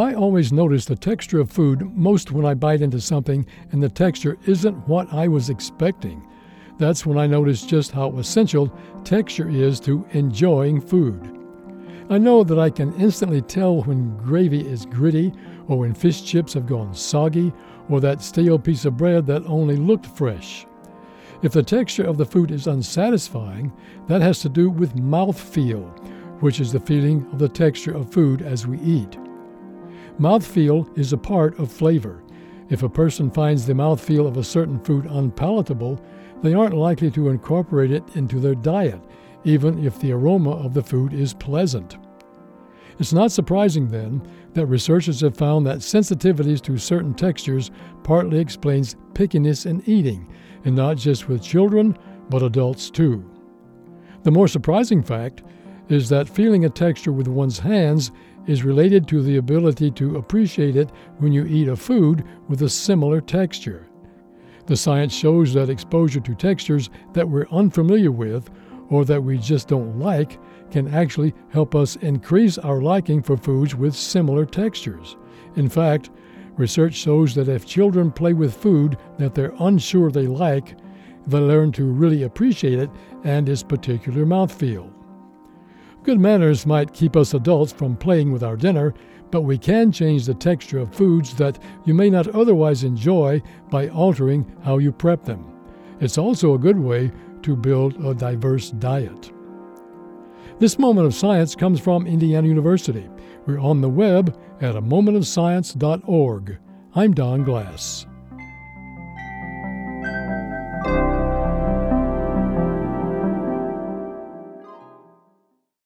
I always notice the texture of food most when I bite into something and the texture isn't what I was expecting. That's when I notice just how essential texture is to enjoying food. I know that I can instantly tell when gravy is gritty, or when fish chips have gone soggy, or that stale piece of bread that only looked fresh. If the texture of the food is unsatisfying, that has to do with mouthfeel, which is the feeling of the texture of food as we eat. Mouthfeel is a part of flavor. If a person finds the mouthfeel of a certain food unpalatable, they aren't likely to incorporate it into their diet even if the aroma of the food is pleasant. It's not surprising, then, that researchers have found that sensitivities to certain textures partly explains pickiness in eating, and not just with children, but adults too. The more surprising fact is that feeling a texture with one's hands is related to the ability to appreciate it when you eat a food with a similar texture. The science shows that exposure to textures that we're unfamiliar with or that we just don't like can actually help us increase our liking for foods with similar textures. In fact, research shows that if children play with food that they're unsure they like, they learn to really appreciate it and its particular mouthfeel. Good manners might keep us adults from playing with our dinner, but we can change the texture of foods that you may not otherwise enjoy by altering how you prep them. It's also a good way to build a diverse diet. This moment of science comes from Indiana University. We're on the web at a momentofscience.org. I'm Don Glass.